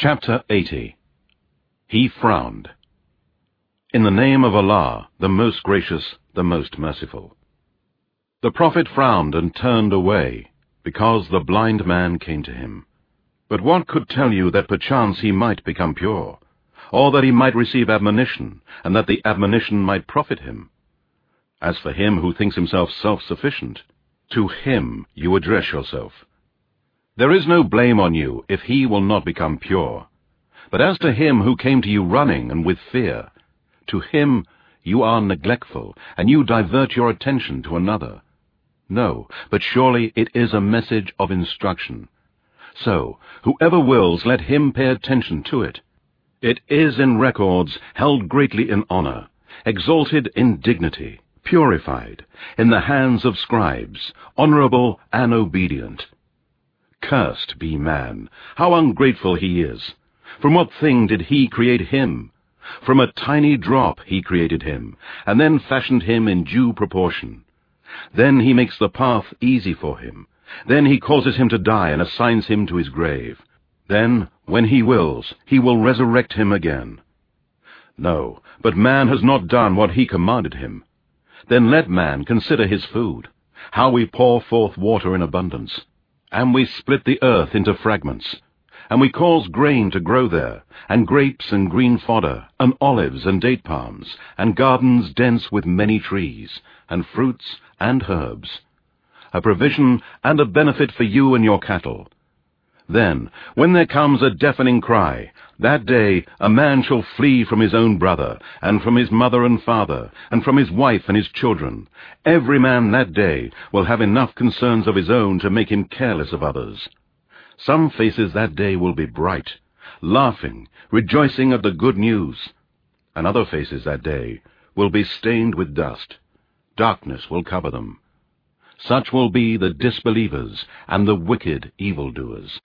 Chapter 80 He frowned. In the name of Allah, the most gracious, the most merciful. The Prophet frowned and turned away, because the blind man came to him. But what could tell you that perchance he might become pure, or that he might receive admonition, and that the admonition might profit him? As for him who thinks himself self-sufficient, to him you address yourself. There is no blame on you if he will not become pure. But as to him who came to you running and with fear, to him you are neglectful, and you divert your attention to another. No, but surely it is a message of instruction. So, whoever wills, let him pay attention to it. It is in records held greatly in honor, exalted in dignity, purified, in the hands of scribes, honorable and obedient. Cursed be man! How ungrateful he is! From what thing did he create him? From a tiny drop he created him, and then fashioned him in due proportion. Then he makes the path easy for him. Then he causes him to die and assigns him to his grave. Then, when he wills, he will resurrect him again. No, but man has not done what he commanded him. Then let man consider his food, how we pour forth water in abundance. And we split the earth into fragments. And we cause grain to grow there, and grapes and green fodder, and olives and date palms, and gardens dense with many trees, and fruits and herbs. A provision and a benefit for you and your cattle. Then, when there comes a deafening cry, that day a man shall flee from his own brother, and from his mother and father, and from his wife and his children. Every man that day will have enough concerns of his own to make him careless of others. Some faces that day will be bright, laughing, rejoicing at the good news. And other faces that day will be stained with dust. Darkness will cover them. Such will be the disbelievers and the wicked evildoers.